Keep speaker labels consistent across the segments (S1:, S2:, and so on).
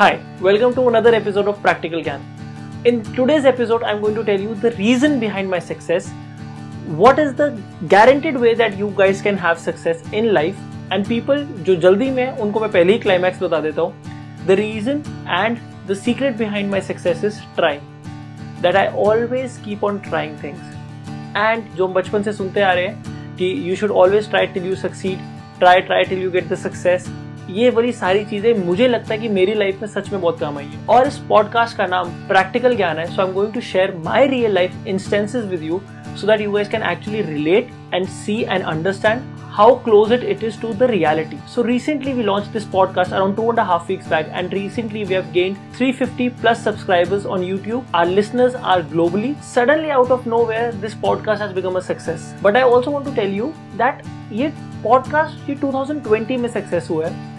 S1: Hi, welcome to another episode of Practical Gyan. In today's episode, I'm going to tell you the reason behind my success, what is the guaranteed way that you guys can have success in life, and people जो जल्दी में उनको मैं पहले ही climax बता देता हूँ the reason and the secret behind my success is trying that I always keep on trying things and जो हम बचपन से सुनते आ रहे हैं कि you should always try till you succeed try try till you get the success ये बड़ी सारी चीज़ें मुझे लगता है कि मेरी लाइफ में सच में बहुत काम आई है। और इस पॉडकास्ट का नाम प्रैक्टिकल ज्ञान है so I am going to share my real life instances with you so that you guys can actually relate and see and understand how close it it is to the reality so recently we launch this podcast around two and half weeks back and recently we have gain three fifty plus subscribers on YouTube our listeners are globally suddenly out of nowhere this podcast has become a success but I also want to tell you that ये podcast ये 2020 में success हुआ है।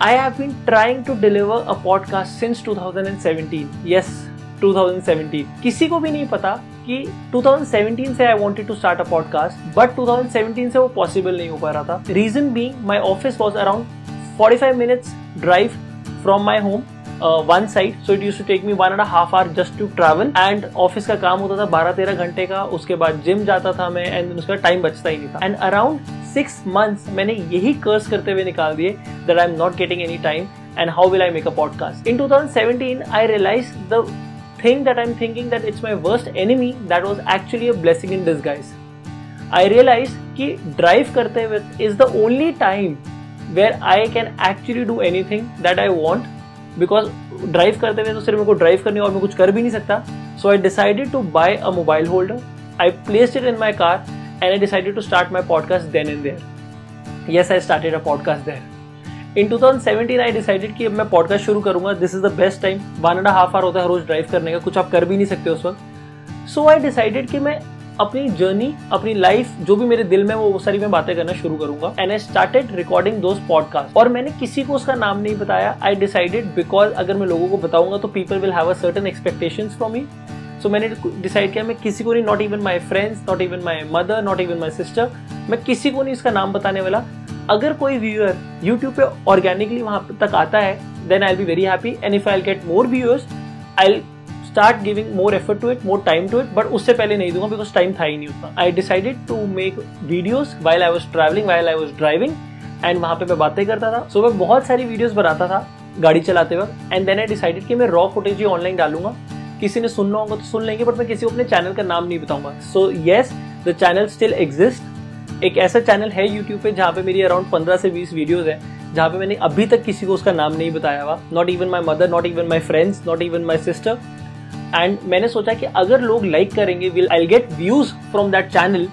S1: I have been trying to deliver a podcast since 2017. Yes, 2017. किसी को भी नहीं पता कि 2017 से I wanted to start a podcast but 2017 से वो पॉसिबल नहीं हो पा रहा था reason being my office was around 45 minutes drive from my home one side so it use to take me one and half hour just to travel and office का काम होता था बारह तेरह घंटे का उसके बाद जिम जाता था मैं एंड उसका टाइम बचता ही नहीं था एंड अराउंड सिक्स मंथ्स मैंने यही कर्स करते हुए निकाल दिए that I am not getting any time and how will I make a podcast in two thousand seventeen I realize the thing that I am thinking that it's my worst enemy that was actually a blessing in this guys I realize कि drive करते हुए is the only time where I can actually do anything that I want because drive करते हुए तो सिर्फ़ मेरे को drive करनी और मैं कुछ कर भी नहीं सकता. So I decided to buy a mobile holder I place it in my car and I decided to start my podcast then and there. Yes, I started a podcast there. In 2017 I decided कि अब मैं podcast शुरू करूँगा. This is the best time one and half hour होता है रोज drive करने का. कुछ आप कर भी नहीं सकते उस वक्त. सो आई डिसाइडेड कि मैं अपनी जर्नी अपनी लाइफ जो भी मेरे दिल में वो सारी मैं बातें करना शुरू करूँगा. And I started recording those podcast और मैंने किसी को उसका नाम नहीं बताया. आई डिसाइडेड बिकॉज़ अगर मैं लोगों को बताऊँगा तो people will have a certain expectations from me so मैंने डिसाइड किया मैं किसी को नहीं not even my friends not even my mother not even my sister मैं किसी को नहीं इसका नाम बताने वाला। अगर कोई व्यूअर यूट्यूब पे ऑर्गेनिकली वहाँ तक आता है then I be very happy and if I get more viewers I start giving more effort to it more time to it but उससे पहले नहीं दूँगा बिकॉज़ टाइम था ही नहीं उतना। I decided to make videos while I was travelling while I was driving and वहाँ पे मैं बातें करता था। सो so, मैं बहुत सारी वीडियोज़ बनाता था गाड़ी चलाते वक्त। एंड देन आई डिसाइडेड कि मैं रॉ फुटेज ही ऑनलाइन डालूँगा। किसी ने सुनना होगा तो सुन लेंगे बट मैं किसी को अपने चैनल का नाम नहीं बताऊँगा। So yes the channel still exist एक ऐसा चैनल है यूट्यूब पे जहाँ पे मेरी अराउंड पंद्रह से बीस वीडियोज़ है, जहाँ पे मैंने अभी तक किसी को उसका नाम नहीं बताया हुआ। Not even my mother not even my friends not even my sister and मैंने सोचा कि अगर लोग लाइक करेंगे will I get views from that channel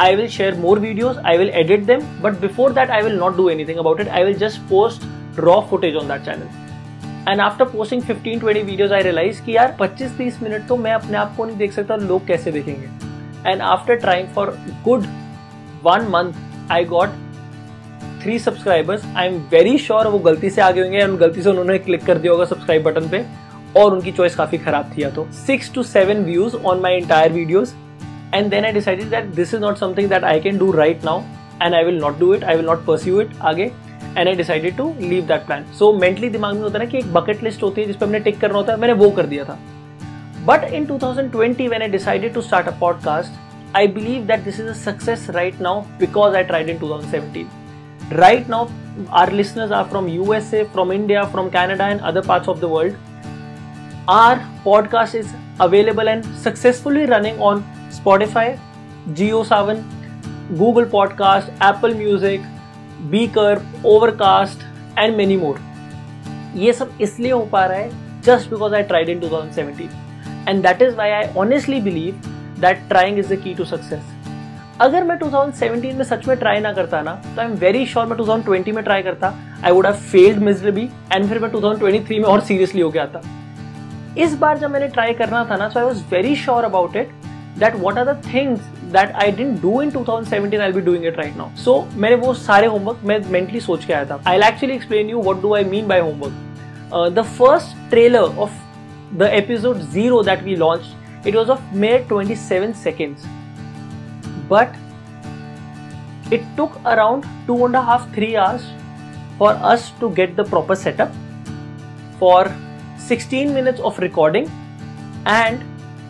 S1: I will share more videos I will edit them but before that I will not do anything about it I will just post raw footage on that channel and after posting 15 20 videos I realize कि यार 25 30 minute तो मैं अपने आप को नहीं देख सकता, लोग कैसे देखेंगे? And after trying for good one month I got three subscribers I am very sure वो गलती से आगे होंगे एंड गलती से उन्होंने क्लिक कर दिया होगा सब्सक्राइब बटन पे, और उनकी चॉइस काफ़ी खराब थी या तो। Six two seven views on my entire videos and then I decided that this is not something that I can do right now and I will not do it I will not pursue it आगे। And I decided to leave that plan so mentally दिमाग में होता है ना कि एक bucket list होती है जिसपे हमने टिक करना होता है, मैंने वो कर दिया था। But in two thousand twenty one I decided to start a podcast I believe that this is a right now because I tried in two thousand seventeen right now our listeners are from U S A from India from Canada and other part of the world our podcast is available and successfully running on Spotify JioSaavn Google Podcasts Apple Music Breaker Overcast and many more ये सब इसलिए हो पा रहा है just because I tried in 2017 and that is why I honestly believe that trying is the key to success अगर मैं 2017 में सच में ट्राई ना करता ना तो आई एम वेरी श्योर मैं 2020 में ट्राई करता I would have failed miserably and फिर मैं 2023 में और सीरियसली हो गया था। इस बार जब मैंने ट्राई करना था ना so I was very sure about it that what are the things that I didn't do in 2017 I be doing it right now so मैंने वो सारे होमवर्क मैं मेंटली सोच के आया था। I actually explain you what do I mean by homework the first trailer of the episode zero that we launch it was of mere 27 seconds. But it took around two and a half, three hours for us to get the proper setup for 16 minutes of recording and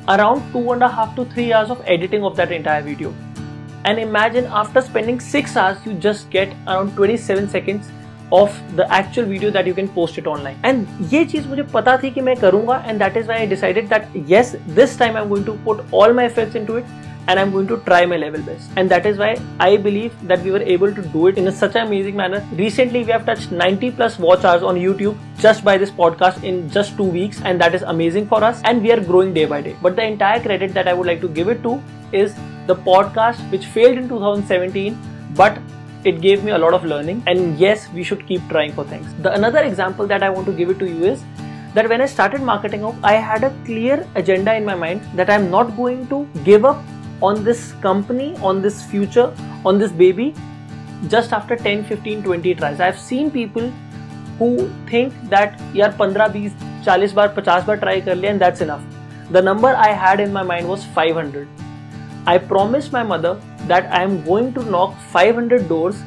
S1: around two and a half to three hours of editing of that entire video. And imagine after spending six hours, you just get around 27 seconds of the actual video that you can post it online. And ये चीज मुझे पता थी कि मैं करूंगा and that is why I decided that yes, this time I'm going to put all my efforts into it and I'm going to try my level best. And that is why I believe that we were able to do it in a such an amazing manner. Recently, we have touched 90 plus watch hours on YouTube just by this podcast in just two weeks, and that is amazing for us. And we are growing day by day. But the entire credit that I would like to give it to is the podcast which failed in 2017, but it gave me a lot of learning. And yes, we should keep trying for things. The another example that I want to give it to you is that when I started marketing up, I had a clear agenda in my mind that I'm not going to give up on this company, on this future, on this baby just after 10, 15, 20 tries. I've seen people who think that यार 15, 20, 40 बार 50 बार try कर लिया and that's enough. The number I had in my mind was 500. I promised my mother that I am going to knock 500 doors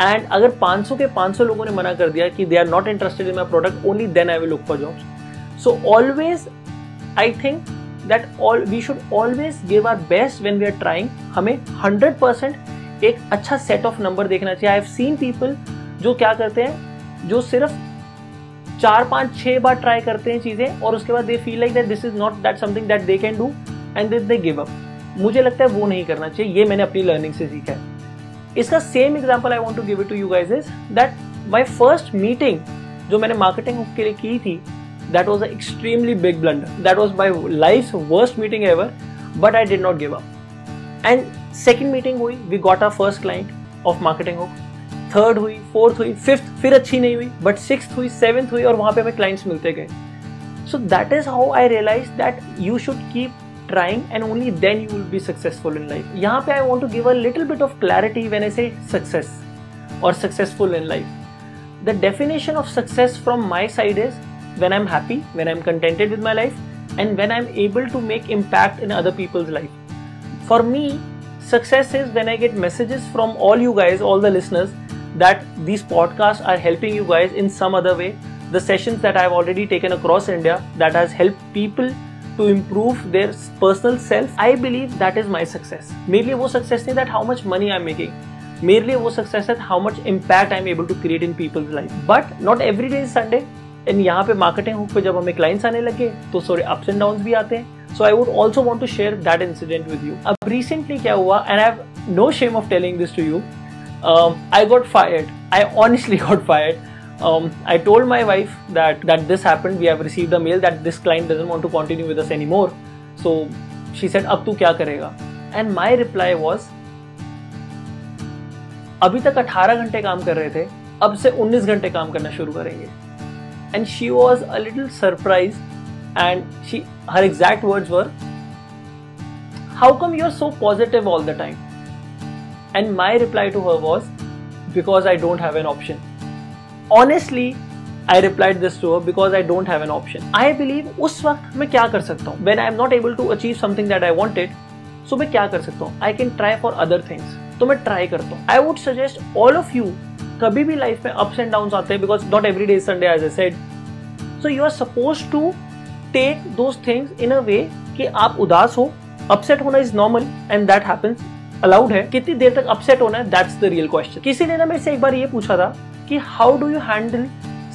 S1: and अगर 500 के 500 लोगों ने मना कर दिया कि they are not interested in my product only then I will look for jobs so always I think that all we should always give our best when we are trying हमें hundred percent एक अच्छा set of number देखना चाहिए। I have seen people जो क्या करते हैं, जो सिर्फ़ चार, पाँच, छह बार ट्राई करते हैं चीज़ें और उसके बाद they feel like that this is not that something that they can do and this they give up मुझे लगता है वो नहीं करना चाहिए। ये मैंने अपनी लर्निंग से सीखा है। इसका same example I want to give it to you guys is that my first meeting जो मैंने मार्केटिंग के लिए की थी That was an extremely big blunder. That was my life's worst meeting ever, but I did not give up. And second meeting हुई, we got our first client of marketing hook. Third हुई fourth हुई fifth फिर अच्छी नहीं हुई but six हुई seventh हुई और वहां पे हमें क्लाइंट्स मिलते गए so that is how I realise that you should keep trying and only then you will be successful in life यहाँ पे I want to give a little bit of clarity when I say success or successful in life the definition of success from my side is when I'm happy, when I'm contented with my life, and when I'm able to make impact in other people's life. For me, success is when I get messages from all you guys, all the listeners, that these podcasts are helping you guys in some other way. The sessions that I've already taken across India that has helped people to improve their personal self. I believe that is my success. Merely wo success is that how much money I'm making. Merely wo success is how much impact I'm able to create in people's life. But not every day is Sunday. And यहाँ पे marketing hook पे जब हमें clients आने लगे तो sorry ups and down भी आते हैं so I would also want to share that incident with you अब रिसेंटली क्या हुआ and I have no shame of telling this to you I got fired I honestly got fired Um, I told my wife that that this happened. We have received a mail that this client doesn't want to continue with us anymore. So she said, "अब तू क्या करेगा?" And my reply was, अभी तक 18 घंटे काम कर रहे थे अब से 19 घंटे काम करना शुरू करेंगे and she was a little surprised and she her exact words were how come you're so positive all the time and my reply to her was because i don't have an option honestly I replied this to her because I don't have an option. I believe उस वक्त मैं क्या कर सकता हूँ When I am not able to achieve something that I wanted, so मैं क्या कर सकता हूँ I can try for other things. तो मैं try करता हूँ I would suggest all of you कभी भी लाइफ में अप्स एंड डाउन आते हैं because not every day Sunday as a said so you are suppose to take those things in a way कि आप उदास हो अपसेट होना is normal and that happens allowed है। कितनी देर तक अपसेट होना है दैट्स द रियल क्वेश्चन किसी ने ना मेरे से एक बार ये पूछा था कि how do you handle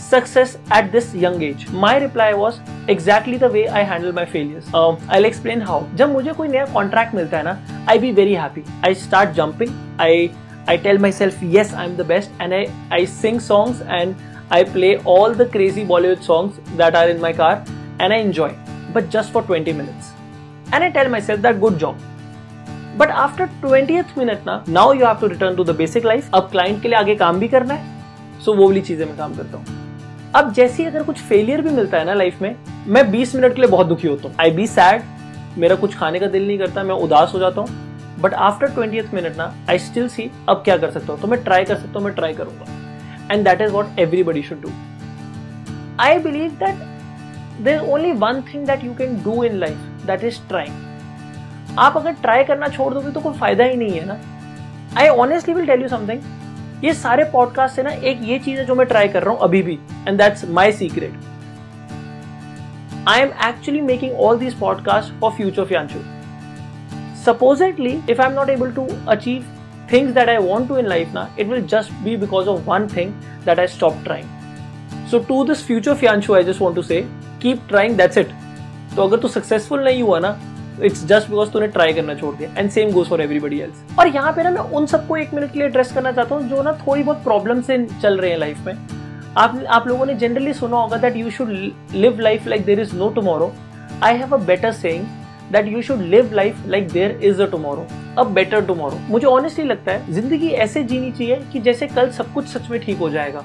S1: success at this young age my reply was exactly the way I handle my failures I explain how जब मुझे कोई नया कॉन्ट्रैक्ट मिलता है ना I be very happy I start jumping I I tell myself, yes, I'm the best, and I, I sing songs and I play all the crazy Bollywood songs that are in my car and I enjoy, but just for 20 minutes. And I tell myself that good job. But after 20th minute ना now you have to return to the basic life. अब client के लिए आगे काम भी करना है सो वो वाली चीज़ें मैं काम करता हूँ अब जैसे अगर कुछ फेलियर भी मिलता है ना लाइफ में मैं 20 मिनट के लिए बहुत दुखी होता हूँ आई बी सैड मेरा कुछ खाने का दिल नहीं करता मैं उदास हो जाता हूँ बट आफ्टर ट्वेंटी मिनट ना आई स्टिल सी अब क्या कर सकता हूँ? तो मैं ट्राई कर सकता हूँ, मैं ट्राई करूँगा। And that is what everybody should do I believe that there only one thing that you can do in life that is trying आप अगर ट्राई करना छोड़ दोगे तो कोई फ़ायदा ही नहीं है ना। I honestly will tell you something ये सारे पॉडकास्ट से ना, एक ये चीज़ है जो मैं ट्राई कर रहा हूँ अभी भी and that's my secret I am actually making all these podcasts for future Fianchu. Supposedly, if I'm not able to achieve things that I want to in life now, it will just be because of one thing that I stopped trying. So to this future Fianchu, I just want to say, keep trying, that's it. तो अगर तू successful नहीं हुआ ना it's just because तूने try करना छोड़ दिया and same goes for everybody else और यहाँ पे ना मैं उन सबको एक मिनट के लिए एड्रेस करना चाहता हूँ जो ना थोड़ी बहुत प्रॉब्लम से चल रहे हैं लाइफ में आप आप लोगों ने जनरली सुना होगा that you should live life like there is no tomorrow I have a better saying that you should live life like there is a tomorrow a better tomorrow मुझे ऑनेस्टली लगता है, ज़िंदगी ऐसे जीनी चाहिए कि जैसे कल सब कुछ सच में ठीक हो जाएगा।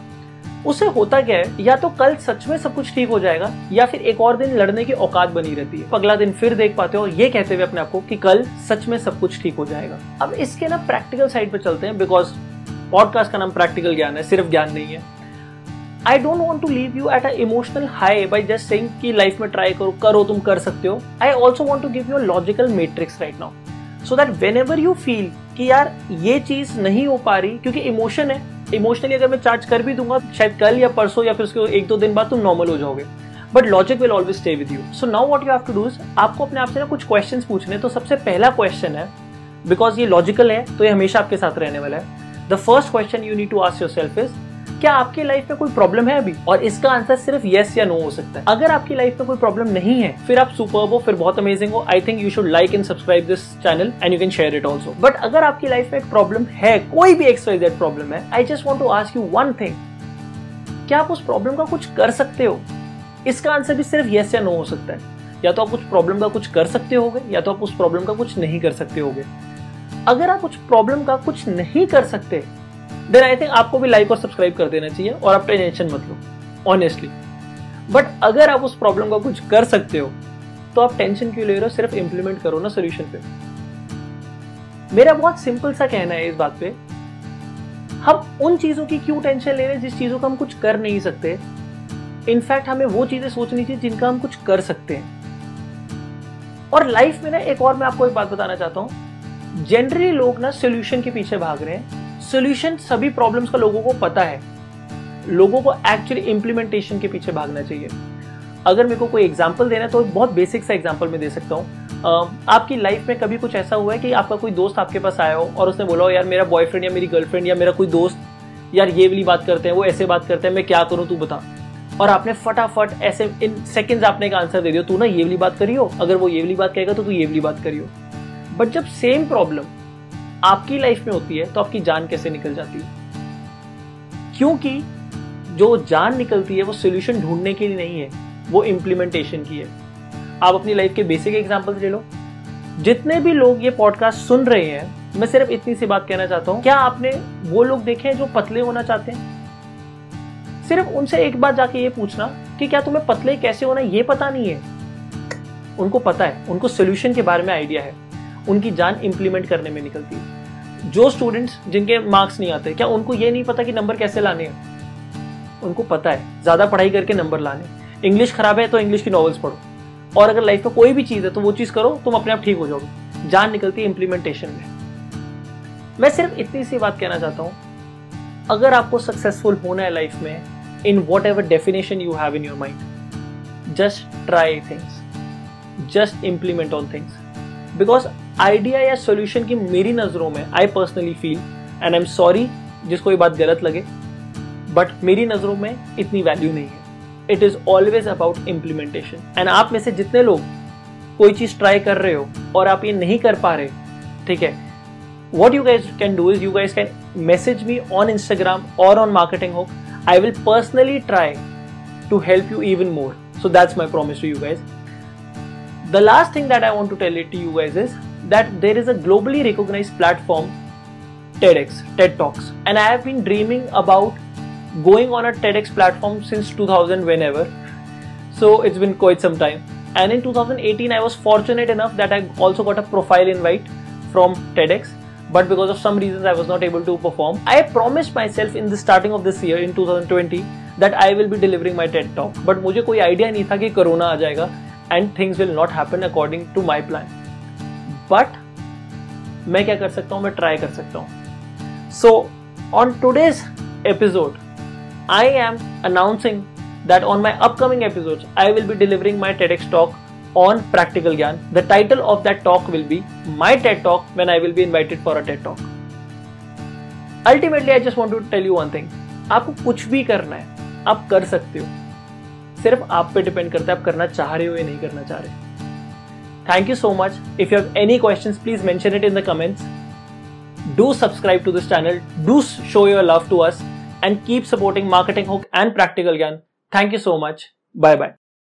S1: उससे होता क्या है, या तो कल सच में सब कुछ ठीक हो जाएगा, या फिर एक और दिन लड़ने की औकात बनी रहती है। अगला दिन फिर देख पाते हो, ये कहते हुए अपने आप को कि कल सच में सब कुछ ठीक हो जाएगा। अब इसके ना प्रैक्टिकल साइड पे चलते हैं बिकॉज़ पॉडकास्ट का नाम प्रैक्टिकल ज्ञान है, सिर्फ़ ज्ञान नहीं है। I don't want to leave you at a emotional high by just saying कि लाइफ में ट्राई करो करो तुम कर सकते हो। I also want to give you logical metrics right now so that whenever you feel कि यार ये चीज़ नहीं हो पा रही, क्योंकि इमोशन है। इमोशनली अगर मैं चार्ज कर भी दूँगा, शायद कल या परसों या फिर उसके एक दो दिन बाद तुम नॉर्मल हो जाओगे। But logic will always stay with you so now what you have to do आपको अपने आप से ना कुछ क्वेश्चन पूछने तो सबसे पहला क्वेश्चन है बिकॉज़ ये लॉजिकल है तो ये हमेशा आपके साथ रहने वाला है। The first question you need to ask yourself is क्या आपकी लाइफ में कोई प्रॉब्लम है अभी? और इसका आंसर सिर्फ़ यस या नो हो सकता है। अगर आपकी लाइफ में कोई प्रॉब्लम नहीं है, फिर आप सुपर हो, फिर बहुत अमेजिंग हो। I think you should like and subscribe this channel and you can share it also but अगर आपकी लाइफ में एक प्रॉब्लम है, कोई भी एक्सवाइजेड प्रॉब्लम है I just want to ask you one thing क्या आप उस प्रॉब्लम का कुछ कर सकते हो? इसका आंसर भी सिर्फ़ यस या नो हो सकता है। या तो आप उस प्रॉब्लम का कुछ कर सकते होगे, या तो आप उस प्रॉब्लम का कुछ नहीं कर सकते होगे। अगर आप उस प्रॉब्लम का कुछ नहीं कर सकते देन आई थिंक आपको भी लाइक और सब्सक्राइब कर देना चाहिए और आप टेंशन मत लो ऑनेस्टली बट अगर आप उस प्रॉब्लम का कुछ कर सकते हो तो आप टेंशन क्यों ले रहे हो? सिर्फ़ इंप्लीमेंट करो ना सोल्यूशन पे। मेरा बहुत सिंपल सा कहना है इस बात पे। हम उन चीज़ों की क्यों टेंशन ले रहे हैं जिस चीज़ों का हम कुछ कर नहीं सकते? इनफैक्ट हमें वो चीज़ें सोचनी चाहिए जिनका हम कुछ कर सकते हैं। और लाइफ में ना एक और मैं आपको एक बात बताना चाहता हूँ। जनरली लोग ना सोल्यूशन के पीछे भाग रहे हैं। सोल्यूशन सभी प्रॉब्लम्स का लोगों को पता है। लोगों को एक्चुअली इंप्लीमेंटेशन के पीछे भागना चाहिए। अगर मेरे को कोई एग्ज़ाम्पल देना है तो बहुत बेसिक सा एग्ज़ाम्पल मैं दे सकता हूँ। आपकी लाइफ में कभी कुछ ऐसा हुआ है कि आपका कोई दोस्त आपके पास आया हो और उसने बोला हो, यार, मेरा बॉयफ्रेंड या मेरी गर्लफ्रेंड या मेरा कोई दोस्त, यार, ये वाली बात करते हैं, वो ऐसे बात करते हैं, मैं क्या करूँ, तू बता। और आपने फटाफट ऐसे इन सेकंड्स आपने एक आंसर दे दिया, तू ना ये वाली बात करियो अगर वो ये वाली बात कहेगा तो तू ये वाली बात करियो बट जब सेम प्रॉब्लम आपकी लाइफ में होती है तो आपकी जान कैसे निकल जाती है? क्योंकि जो जान निकलती है, वो सोल्यूशन ढूँढने के लिए नहीं है, वो इम्प्लीमेंटेशन की है। आप अपनी लाइफ के बेसिक एग्ज़ाम्पल ले लो। जितने भी लोग ये पॉडकास्ट सुन रहे हैं, मैं सिर्फ़ इतनी सी बात कहना चाहता हूँ, क्या आपने वो लोग देखे हैं जो पतले होना चाहते हैं? सिर्फ़ उनसे एक बार जाके ये पूछना कि क्या तुम्हें पतले कैसे होना ये पता नहीं है। उनको पता है, उनको सोल्यूशन के बारे में आइडिया है। उनकी जान इंप्लीमेंट करने में निकलती है। जो स्टूडेंट्स जिनके मार्क्स नहीं आते, क्या उनको ये नहीं पता कि नंबर कैसे लाने हैं? उनको पता है, ज़्यादा पढ़ाई करके नंबर लाने इंग्लिश खराब है तो इंग्लिश की नॉवल्स पढ़ो। और अगर लाइफ में कोई भी चीज़ है तो वो चीज़ करो, तुम अपने आप ठीक हो जाओगे। जान निकलती है इंप्लीमेंटेशन में। मैं सिर्फ़ इतनी सी बात कहना चाहता हूँ, अगर आपको सक्सेसफुल होना है लाइफ में in whatever definition you have in your mind just try things just implement on things because idea या सोल्यूशन की मेरी नज़रों में I personally feel and I am sorry जिसको ये बात गलत लगे बट मेरी नज़रों में इतनी वैल्यू नहीं है। It is always about implementation and आप में से जितने लोग कोई चीज़ ट्राई कर रहे हो और आप ये नहीं कर पा रहे, ठीक है? What you guys can do is you guys can message me on Instagram और ऑन मार्केटिंग हो I will personally try to help you even more so that's my promise to you guys The last thing that I want to tell it to you guys is that there is a globally recognized platform, TEDx, TED Talks, and I have been dreaming about going on a TEDx platform since 2000 whenever. So it's been quite some time. And in 2018, I was fortunate enough that I also got a profile invite from TEDx. But because of some reasons, I was not able to perform. I promised myself in the starting of this year, in 2020, that I will be delivering my TED talk. But मुझे कोई idea नहीं था कि corona आ जाएगा and things will not happen according to my plan But मैं क्या कर सकता हूँ? मैं ट्राई कर सकता हूँ। So on today's episode I am announcing that on my upcoming episode I will be delivering my TEDx talk on practical gyan the title of that talk will be my TED talk when I will be invited for a TED talk ultimately I just want to tell you one thing आपको कुछ भी करना है, आप कर सकते हो। सिर्फ़ आप पे डिपेंड करता है, आप करना चाह रहे हो या नहीं करना चाह रहे हो। Thank you so much. If you have any questions, please mention it in the comments. Do subscribe to this channel. Do show your love to us and keep supporting Marketing Hook and Practical Gyan. Thank you so much. Bye bye.